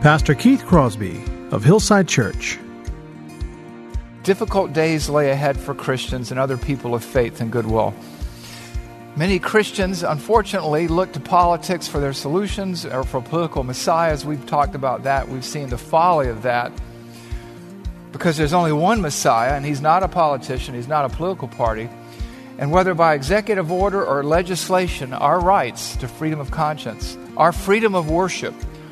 Pastor Keith Crosby of Hillside Church. Difficult days lay ahead for Christians and other people of faith and goodwill. Many Christians, unfortunately, look to politics for their solutions or for political messiahs. We've talked about that. We've seen the folly of that because there's only one Messiah, and he's not a politician, he's not a political party. And whether by executive order or legislation, our rights to freedom of conscience, our freedom of worship,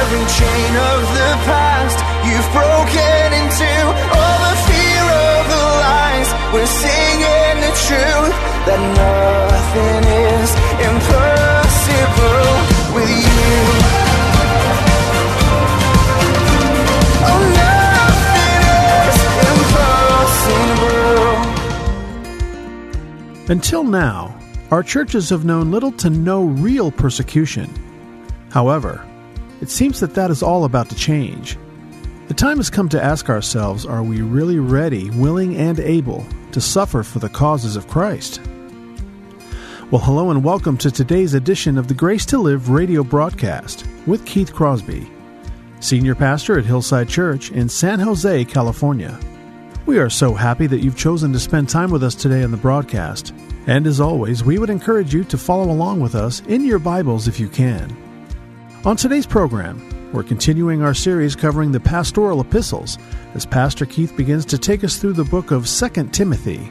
every chain of the past you've broken into. All the fear of the lies, we're singing the truth that nothing is impossible with you. Oh. Until now, our churches have known little to no real persecution. However, it seems that that is all about to change. The time has come to ask ourselves are we really ready, willing, and able to suffer for the causes of Christ? Well, hello and welcome to today's edition of the Grace to Live radio broadcast with Keith Crosby, Senior Pastor at Hillside Church in San Jose, California. We are so happy that you've chosen to spend time with us today on the broadcast. And as always, we would encourage you to follow along with us in your Bibles if you can. On today's program, we're continuing our series covering the pastoral epistles as Pastor Keith begins to take us through the book of 2 Timothy.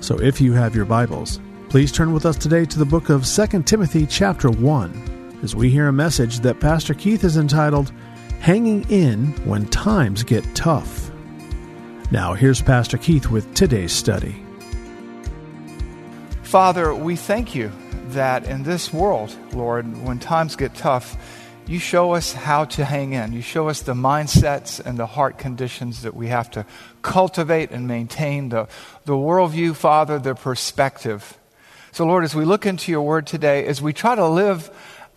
So if you have your Bibles, please turn with us today to the book of 2 Timothy chapter 1 as we hear a message that Pastor Keith has entitled Hanging In When Times Get Tough. Now, here's Pastor Keith with today's study. Father, we thank you that in this world, Lord, when times get tough, you show us how to hang in. You show us the mindsets and the heart conditions that we have to cultivate and maintain, the, the worldview, Father, the perspective. So, Lord, as we look into your word today, as we try to live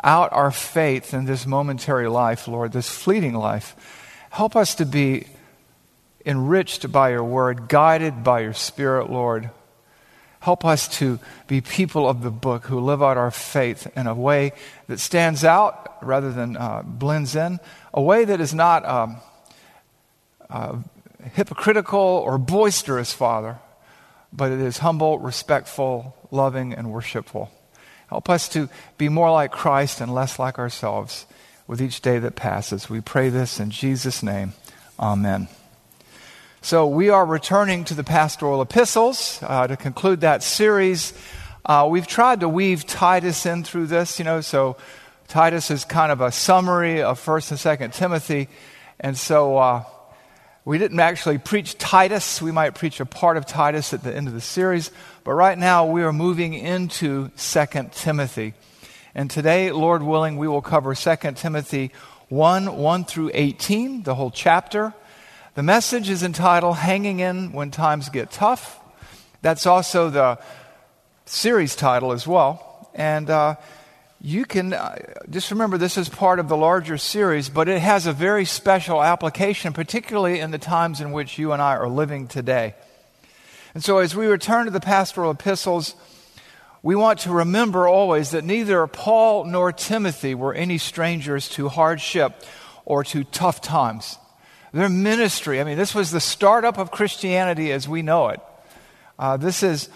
out our faith in this momentary life, Lord, this fleeting life, help us to be enriched by your word, guided by your spirit, Lord. Help us to be people of the book who live out our faith in a way that stands out rather than uh, blends in, a way that is not um, uh, hypocritical or boisterous, Father, but it is humble, respectful, loving, and worshipful. Help us to be more like Christ and less like ourselves with each day that passes. We pray this in Jesus' name. Amen. So, we are returning to the pastoral epistles uh, to conclude that series. Uh, we've tried to weave Titus in through this, you know, so Titus is kind of a summary of 1st and 2nd Timothy. And so uh, we didn't actually preach Titus. We might preach a part of Titus at the end of the series. But right now we are moving into 2nd Timothy. And today, Lord willing, we will cover 2 Timothy 1 1 through 18, the whole chapter. The message is entitled Hanging In When Times Get Tough. That's also the series title as well. And uh, you can uh, just remember this is part of the larger series, but it has a very special application, particularly in the times in which you and I are living today. And so, as we return to the pastoral epistles, we want to remember always that neither Paul nor Timothy were any strangers to hardship or to tough times. Their ministry, I mean, this was the startup of Christianity as we know it. Uh, this is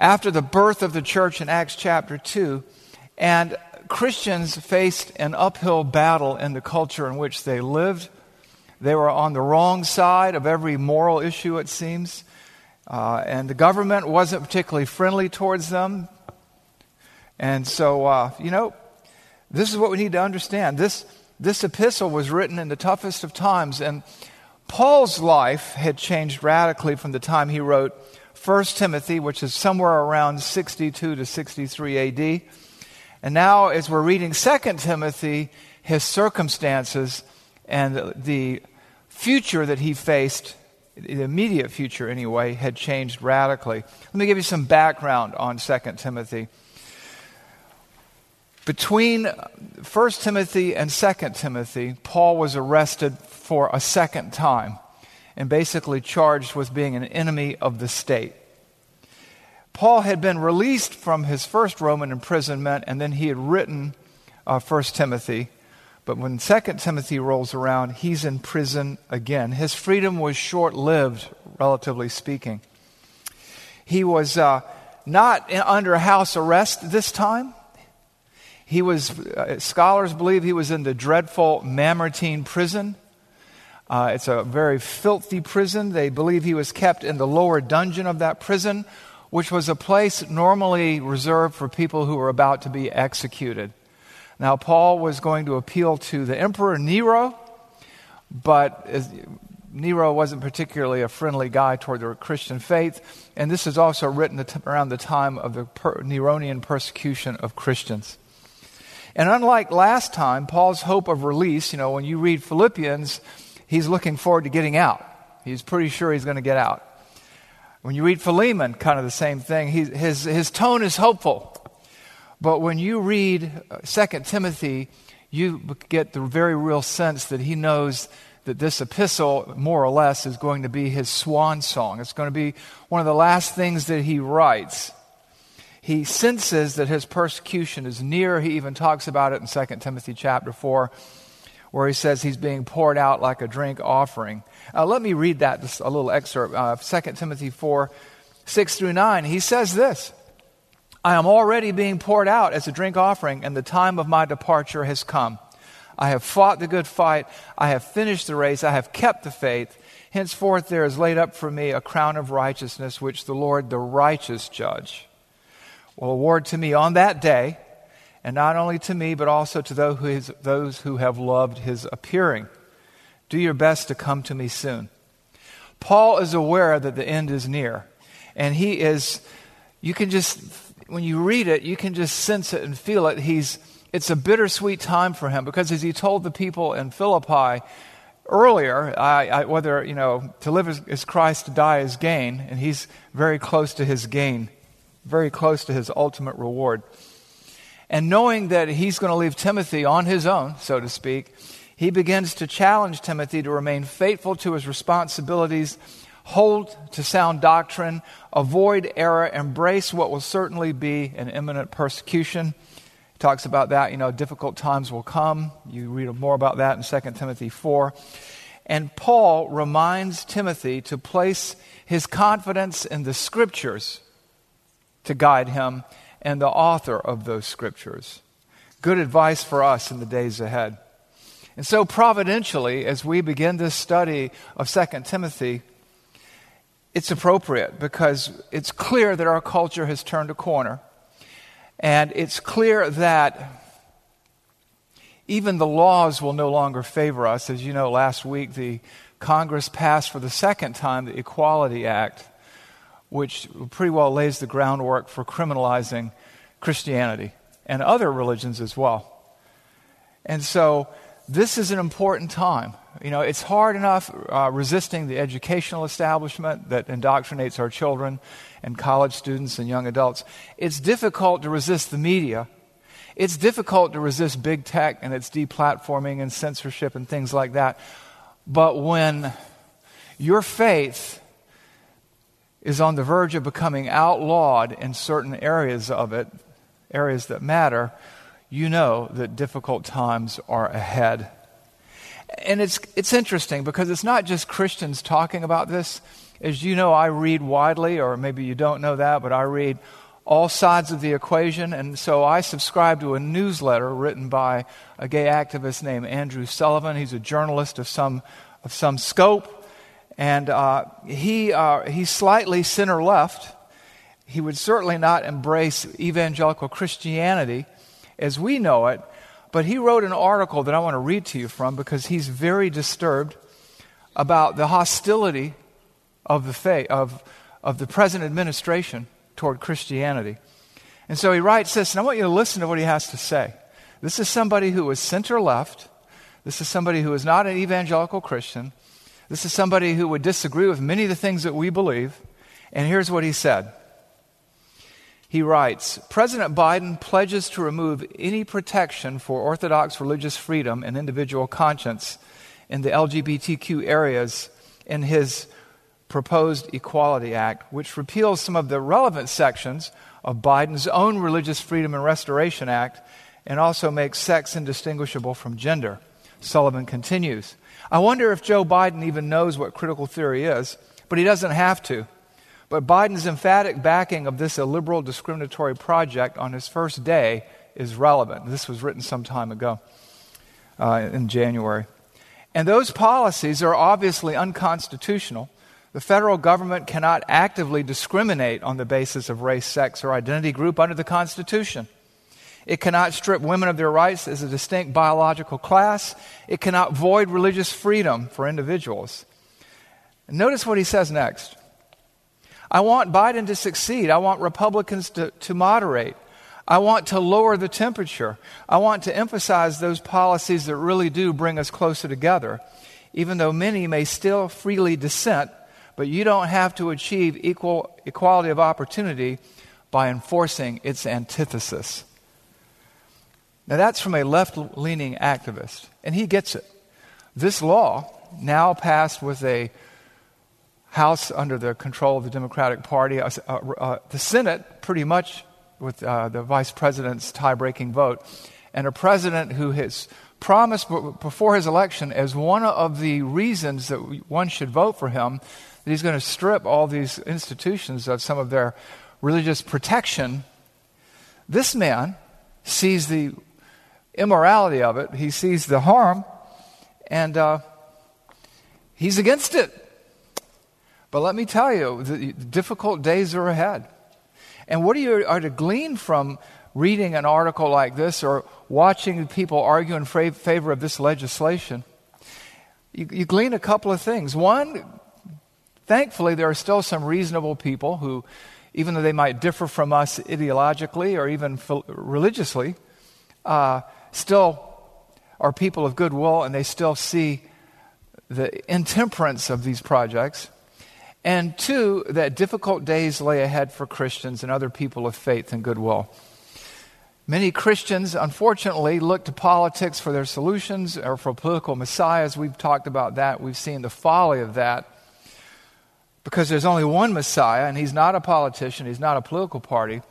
after the birth of the church in Acts chapter 2. And Christians faced an uphill battle in the culture in which they lived. They were on the wrong side of every moral issue, it seems. Uh, and the government wasn't particularly friendly towards them. And so, uh, you know, this is what we need to understand. This, this epistle was written in the toughest of times, and Paul's life had changed radically from the time he wrote 1 Timothy, which is somewhere around 62 to 63 AD. And now, as we're reading 2 Timothy, his circumstances and the future that he faced the immediate future anyway, had changed radically. Let me give you some background on 2 Timothy. Between 1 Timothy and 2 Timothy, Paul was arrested for a second time and basically charged with being an enemy of the state. Paul had been released from his first Roman imprisonment, and then he had written uh, 1 Timothy. But when 2 Timothy rolls around, he's in prison again. His freedom was short lived, relatively speaking. He was uh, not in, under house arrest this time. He was, uh, scholars believe he was in the dreadful Mamertine prison. Uh, it's a very filthy prison. They believe he was kept in the lower dungeon of that prison, which was a place normally reserved for people who were about to be executed. Now, Paul was going to appeal to the emperor Nero, but Nero wasn't particularly a friendly guy toward the Christian faith, and this is also written around the time of the Neronian persecution of Christians. And unlike last time, Paul's hope of release, you know, when you read Philippians, he's looking forward to getting out. He's pretty sure he's going to get out. When you read Philemon, kind of the same thing. He, his, his tone is hopeful. But when you read 2 uh, Timothy, you get the very real sense that he knows that this epistle, more or less, is going to be his swan song. It's going to be one of the last things that he writes. He senses that his persecution is near. He even talks about it in 2 Timothy chapter 4, where he says he's being poured out like a drink offering. Uh, let me read that, just a little excerpt. Uh, 2 Timothy 4, 6 through 9. He says this I am already being poured out as a drink offering, and the time of my departure has come. I have fought the good fight. I have finished the race. I have kept the faith. Henceforth, there is laid up for me a crown of righteousness, which the Lord, the righteous judge, will award to me on that day, and not only to me, but also to those who, have loved his appearing. Do your best to come to me soon. Paul is aware that the end is near, and he is, you can just when you read it, you can just sense it and feel it. He's, it's a bittersweet time for him because as he told the people in Philippi earlier, I, I, whether, you know, to live is, is Christ, to die is gain, and he's very close to his gain, very close to his ultimate reward. And knowing that he's going to leave Timothy on his own, so to speak, he begins to challenge Timothy to remain faithful to his responsibilities hold to sound doctrine, avoid error, embrace what will certainly be an imminent persecution. He talks about that, you know, difficult times will come. You read more about that in 2 Timothy 4. And Paul reminds Timothy to place his confidence in the scriptures to guide him and the author of those scriptures. Good advice for us in the days ahead. And so, providentially, as we begin this study of 2 Timothy, it's appropriate because it's clear that our culture has turned a corner. And it's clear that even the laws will no longer favor us. As you know, last week the Congress passed for the second time the Equality Act, which pretty well lays the groundwork for criminalizing Christianity and other religions as well. And so this is an important time. You know, it's hard enough uh, resisting the educational establishment that indoctrinates our children and college students and young adults. It's difficult to resist the media. It's difficult to resist big tech and its deplatforming and censorship and things like that. But when your faith is on the verge of becoming outlawed in certain areas of it, areas that matter, you know that difficult times are ahead. And it's, it's interesting because it's not just Christians talking about this. As you know, I read widely, or maybe you don't know that, but I read all sides of the equation. And so I subscribe to a newsletter written by a gay activist named Andrew Sullivan. He's a journalist of some, of some scope. And uh, he, uh, he's slightly center left. He would certainly not embrace evangelical Christianity as we know it. But he wrote an article that I want to read to you from because he's very disturbed about the hostility of the faith, of, of the present administration toward Christianity. And so he writes this, and I want you to listen to what he has to say. This is somebody who is center left. This is somebody who is not an evangelical Christian. This is somebody who would disagree with many of the things that we believe. And here's what he said. He writes President Biden pledges to remove any protection for Orthodox religious freedom and individual conscience in the LGBTQ areas in his proposed Equality Act, which repeals some of the relevant sections of Biden's own Religious Freedom and Restoration Act and also makes sex indistinguishable from gender. Sullivan continues I wonder if Joe Biden even knows what critical theory is, but he doesn't have to. But Biden's emphatic backing of this illiberal discriminatory project on his first day is relevant. This was written some time ago uh, in January. And those policies are obviously unconstitutional the federal government cannot actively discriminate on the basis of race, sex, or identity group under the Constitution. It cannot strip women of their rights as a distinct biological class. It cannot void religious freedom for individuals. Notice what he says next. I want Biden to succeed. I want Republicans to, to moderate. I want to lower the temperature. I want to emphasize those policies that really do bring us closer together, even though many may still freely dissent but you don't have to achieve equal equality of opportunity by enforcing its antithesis. Now, that's from a left leaning activist, and he gets it. This law, now passed with a House under the control of the Democratic Party, uh, uh, uh, the Senate pretty much with uh, the vice president's tie breaking vote, and a president who has promised before his election as one of the reasons that one should vote for him that he's going to strip all these institutions of some of their religious protection. This man sees the immorality of it, he sees the harm, and uh, he's against it. But let me tell you, the difficult days are ahead. And what are you are to glean from reading an article like this or watching people argue in favor of this legislation? You, you glean a couple of things. One, Thankfully, there are still some reasonable people who, even though they might differ from us ideologically or even religiously, uh, still are people of goodwill and they still see the intemperance of these projects. And two, that difficult days lay ahead for Christians and other people of faith and goodwill. Many Christians, unfortunately, look to politics for their solutions or for political messiahs. We've talked about that. We've seen the folly of that because there's only one Messiah, and he's not a politician, he's not a political party.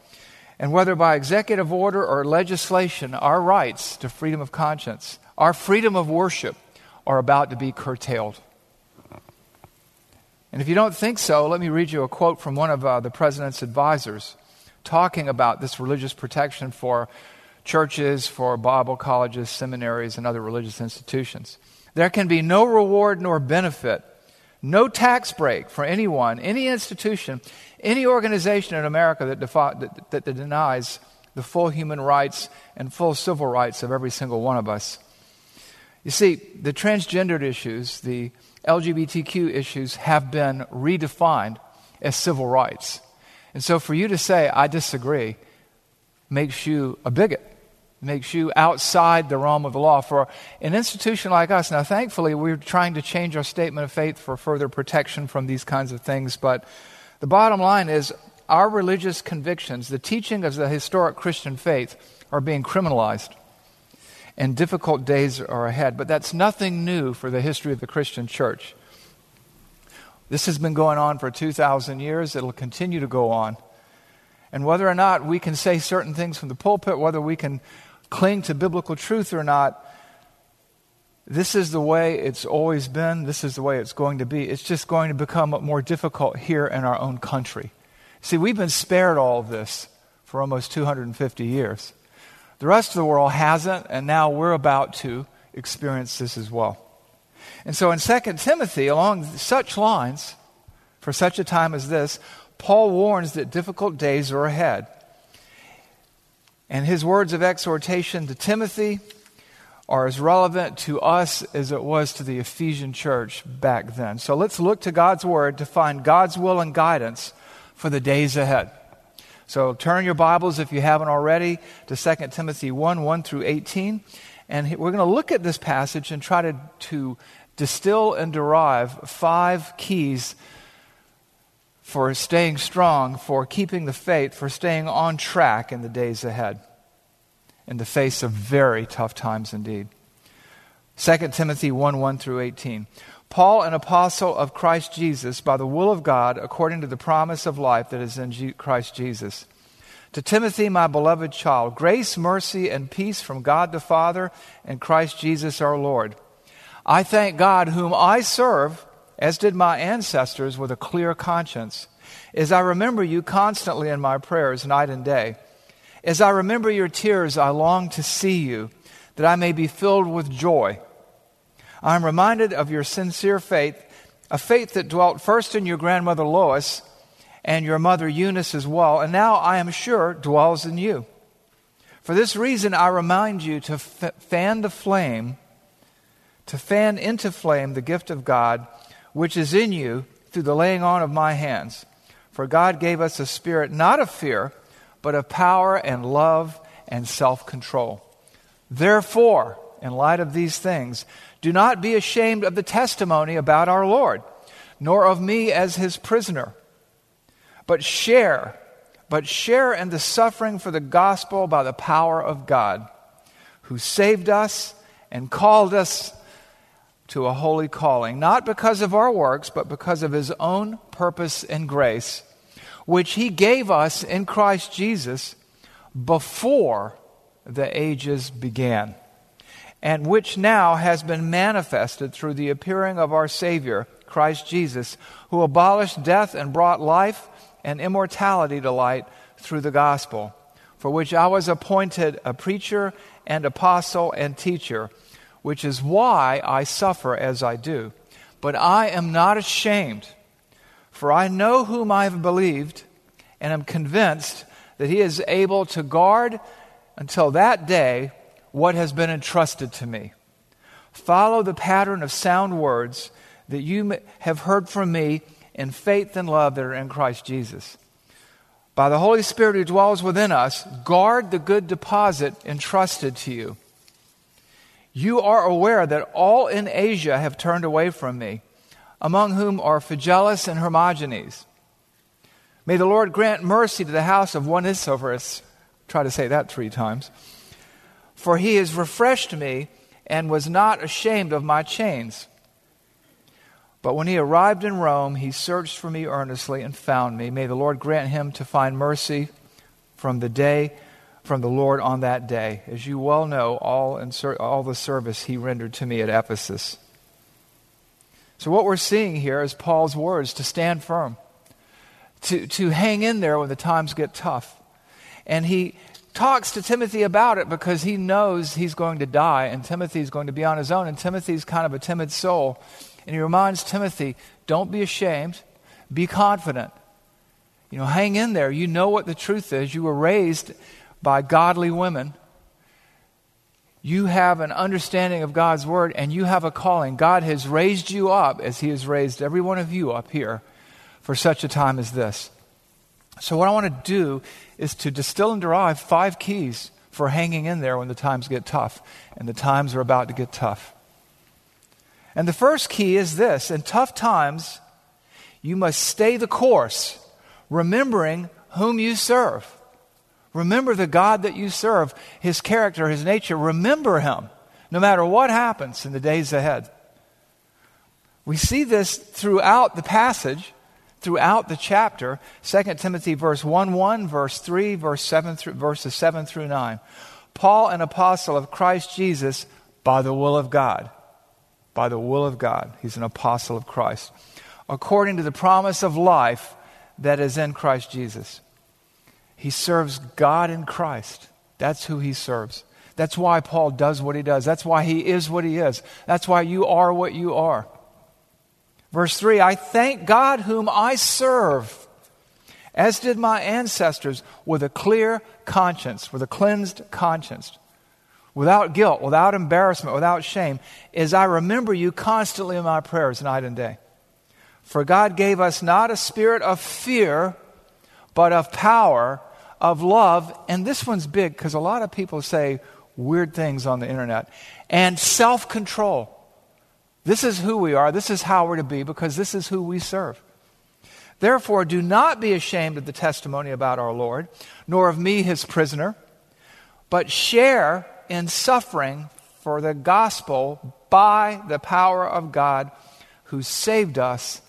And whether by executive order or legislation, our rights to freedom of conscience, our freedom of worship, are about to be curtailed. And if you don't think so, let me read you a quote from one of uh, the president's advisors talking about this religious protection for churches, for Bible colleges, seminaries, and other religious institutions. There can be no reward nor benefit no tax break for anyone, any institution, any organization in America that, defi- that, that, that denies the full human rights and full civil rights of every single one of us. You see, the transgendered issues, the LGBTQ issues, have been redefined as civil rights. And so for you to say, I disagree, makes you a bigot makes you outside the realm of the law. For an institution like us, now thankfully we're trying to change our statement of faith for further protection from these kinds of things, but the bottom line is our religious convictions, the teaching of the historic Christian faith, are being criminalized. And difficult days are ahead. But that's nothing new for the history of the Christian church. This has been going on for 2,000 years. It'll continue to go on. And whether or not we can say certain things from the pulpit, whether we can cling to biblical truth or not, this is the way it's always been. This is the way it's going to be. It's just going to become more difficult here in our own country. See, we've been spared all of this for almost 250 years. The rest of the world hasn't, and now we're about to experience this as well. And so in 2 Timothy, along such lines, for such a time as this, Paul warns that difficult days are ahead. And his words of exhortation to Timothy are as relevant to us as it was to the Ephesian church back then. So let's look to God's word to find God's will and guidance for the days ahead. So turn your Bibles, if you haven't already, to 2 Timothy 1 1 through 18. And we're going to look at this passage and try to, to distill and derive five keys for staying strong, for keeping the faith, for staying on track in the days ahead, in the face of very tough times indeed. 2 Timothy 1 1 through 18. Paul, an apostle of Christ Jesus, by the will of God, according to the promise of life that is in Christ Jesus. To Timothy, my beloved child, grace, mercy, and peace from God the Father and Christ Jesus our Lord. I thank God, whom I serve as did my ancestors, with a clear conscience. As I remember you constantly in my prayers, night and day. As I remember your tears, I long to see you, that I may be filled with joy. I am reminded of your sincere faith, a faith that dwelt first in your grandmother Lois and your mother Eunice as well, and now I am sure dwells in you. For this reason, I remind you to fan the flame, to fan into flame the gift of God which is in you through the laying on of my hands. For God gave us a spirit not of fear, but of power and love and self control. Therefore, in light of these things, do not be ashamed of the testimony about our Lord, nor of me as his prisoner, but share, but share in the suffering for the gospel by the power of God, who saved us and called us to a holy calling, not because of our works, but because of his own purpose and grace, which he gave us in Christ Jesus before the ages began, and which now has been manifested through the appearing of our Savior, Christ Jesus, who abolished death and brought life and immortality to light through the gospel, for which I was appointed a preacher and apostle and teacher which is why I suffer as I do. But I am not ashamed, for I know whom I have believed, and am convinced that he is able to guard until that day what has been entrusted to me. Follow the pattern of sound words that you have heard from me in faith and love that are in Christ Jesus. By the Holy Spirit who dwells within us, guard the good deposit entrusted to you. You are aware that all in Asia have turned away from me, among whom are Phygelus and Hermogenes. May the Lord grant mercy to the house of one Onesiphorus. Try to say that three times. For he has refreshed me and was not ashamed of my chains. But when he arrived in Rome, he searched for me earnestly and found me. May the Lord grant him to find mercy from the day from the Lord on that day. As you well know, all, all the service he rendered to me at Ephesus. So, what we're seeing here is Paul's words to stand firm, to, to hang in there when the times get tough. And he talks to Timothy about it because he knows he's going to die and Timothy's going to be on his own. And Timothy's kind of a timid soul. And he reminds Timothy, don't be ashamed, be confident. You know, hang in there. You know what the truth is. You were raised by godly women. You have an understanding of God's word and you have a calling. God has raised you up as He has raised every one of you up here for such a time as this. So, what I want to do is to distill and derive five keys for hanging in there when the times get tough, and the times are about to get tough. And the first key is this in tough times, you must stay the course, remembering whom you serve. Remember the God that you serve, his character, his nature. Remember him no matter what happens in the days ahead. We see this throughout the passage, throughout the chapter, 2 Timothy verse 1 1, verse 3, verse 7 through, verses 7 through 9. Paul, an apostle of Christ Jesus, by the will of God. By the will of God. He's an apostle of Christ. According to the promise of life that is in Christ Jesus He serves God in Christ. That's who he serves. That's why Paul does what he does. That's why he is what he is. That's why you are what you are. Verse 3 I thank God whom I serve, as did my ancestors, with a clear conscience, with a cleansed conscience, without guilt, without embarrassment, without shame, as I remember you constantly in my prayers night and day. For God gave us not a spirit of fear, but of power, of love, and this one's big because a lot of people say weird things on the internet, and self control. This is who we are. This is how we're to be because this is who we serve. Therefore, do not be ashamed of the testimony about our Lord, nor of me, his prisoner, but share in suffering for the gospel by the power of God who saved us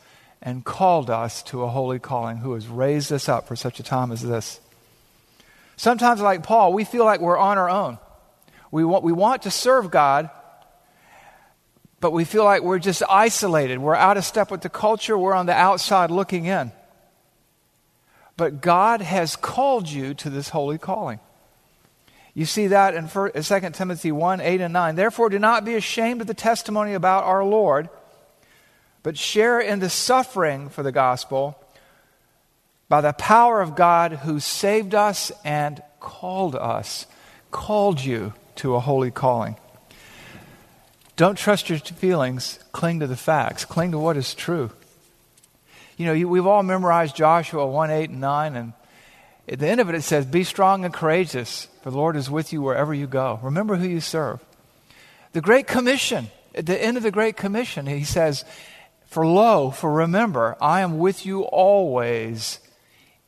and called us to a holy calling, who has raised us up for such a time as this. Sometimes, like Paul, we feel like we're on our own. We want, we want to serve God, but we feel like we're just isolated. We're out of step with the culture. We're on the outside looking in. But God has called you to this holy calling. You see that in 2 Timothy 1 8 and 9. Therefore, do not be ashamed of the testimony about our Lord, but share in the suffering for the gospel by the power of God who saved us and called us, called you to a holy calling. Don't trust your feelings. Cling to the facts. Cling to what is true. You know, we've all memorized Joshua 1 8 and 9, and at the end of it, it says, Be strong and courageous, for the Lord is with you wherever you go. Remember who you serve. The Great Commission, at the end of the Great Commission, he says, For lo, for remember, I am with you always,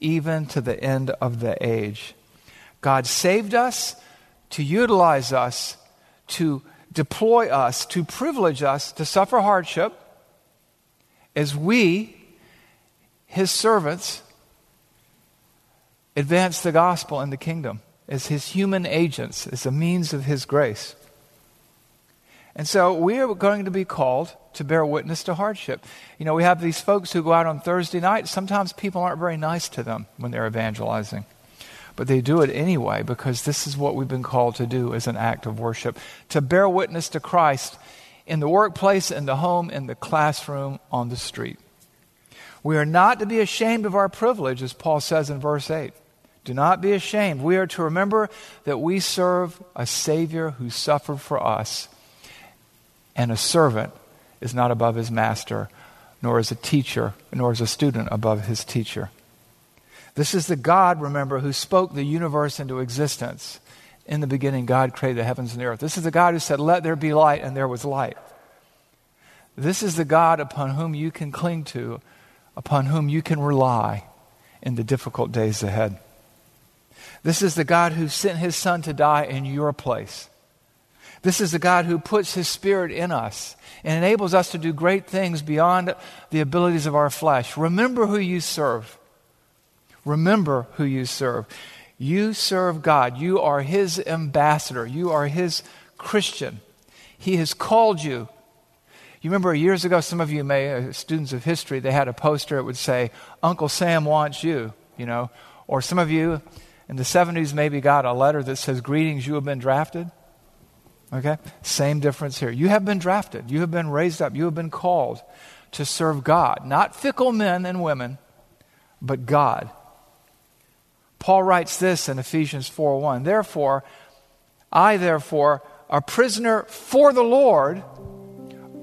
even to the end of the age. God saved us to utilize us to deploy us, to privilege us to suffer hardship as we, his servants, advance the gospel and the kingdom as his human agents, as a means of his grace. And so we are going to be called to bear witness to hardship. You know, we have these folks who go out on Thursday night. Sometimes people aren't very nice to them when they're evangelizing. But they do it anyway because this is what we've been called to do as an act of worship to bear witness to Christ in the workplace, in the home, in the classroom, on the street. We are not to be ashamed of our privilege, as Paul says in verse 8. Do not be ashamed. We are to remember that we serve a Savior who suffered for us, and a servant is not above his master, nor is a teacher, nor is a student above his teacher. This is the God, remember, who spoke the universe into existence. In the beginning, God created the heavens and the earth. This is the God who said, Let there be light, and there was light. This is the God upon whom you can cling to, upon whom you can rely in the difficult days ahead. This is the God who sent his Son to die in your place. This is the God who puts his Spirit in us and enables us to do great things beyond the abilities of our flesh. Remember who you serve. Remember who you serve. You serve God. You are His ambassador. You are His Christian. He has called you. You remember years ago, some of you may, uh, students of history, they had a poster. It would say, Uncle Sam wants you, you know. Or some of you in the 70s maybe got a letter that says, Greetings, you have been drafted. Okay? Same difference here. You have been drafted. You have been raised up. You have been called to serve God. Not fickle men and women, but God. Paul writes this in Ephesians 4:1. Therefore, I therefore, a prisoner for the Lord,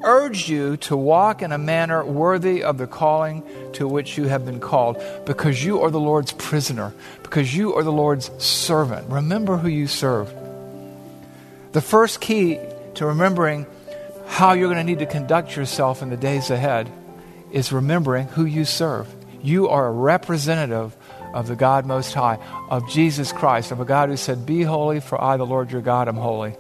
urge you to walk in a manner worthy of the calling to which you have been called, because you are the Lord's prisoner, because you are the Lord's servant. Remember who you serve. The first key to remembering how you're going to need to conduct yourself in the days ahead is remembering who you serve. You are a representative of the God Most High, of Jesus Christ, of a God who said, Be holy, for I, the Lord your God, am holy.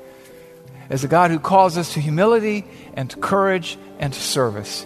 As a God who calls us to humility and to courage and to service.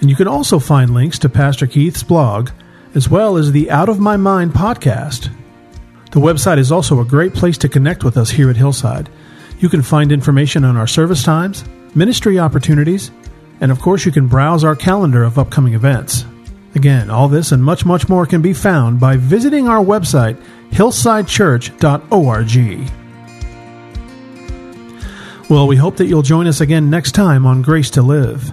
And you can also find links to Pastor Keith's blog, as well as the Out of My Mind podcast. The website is also a great place to connect with us here at Hillside. You can find information on our service times, ministry opportunities, and of course, you can browse our calendar of upcoming events. Again, all this and much, much more can be found by visiting our website, hillsidechurch.org. Well, we hope that you'll join us again next time on Grace to Live.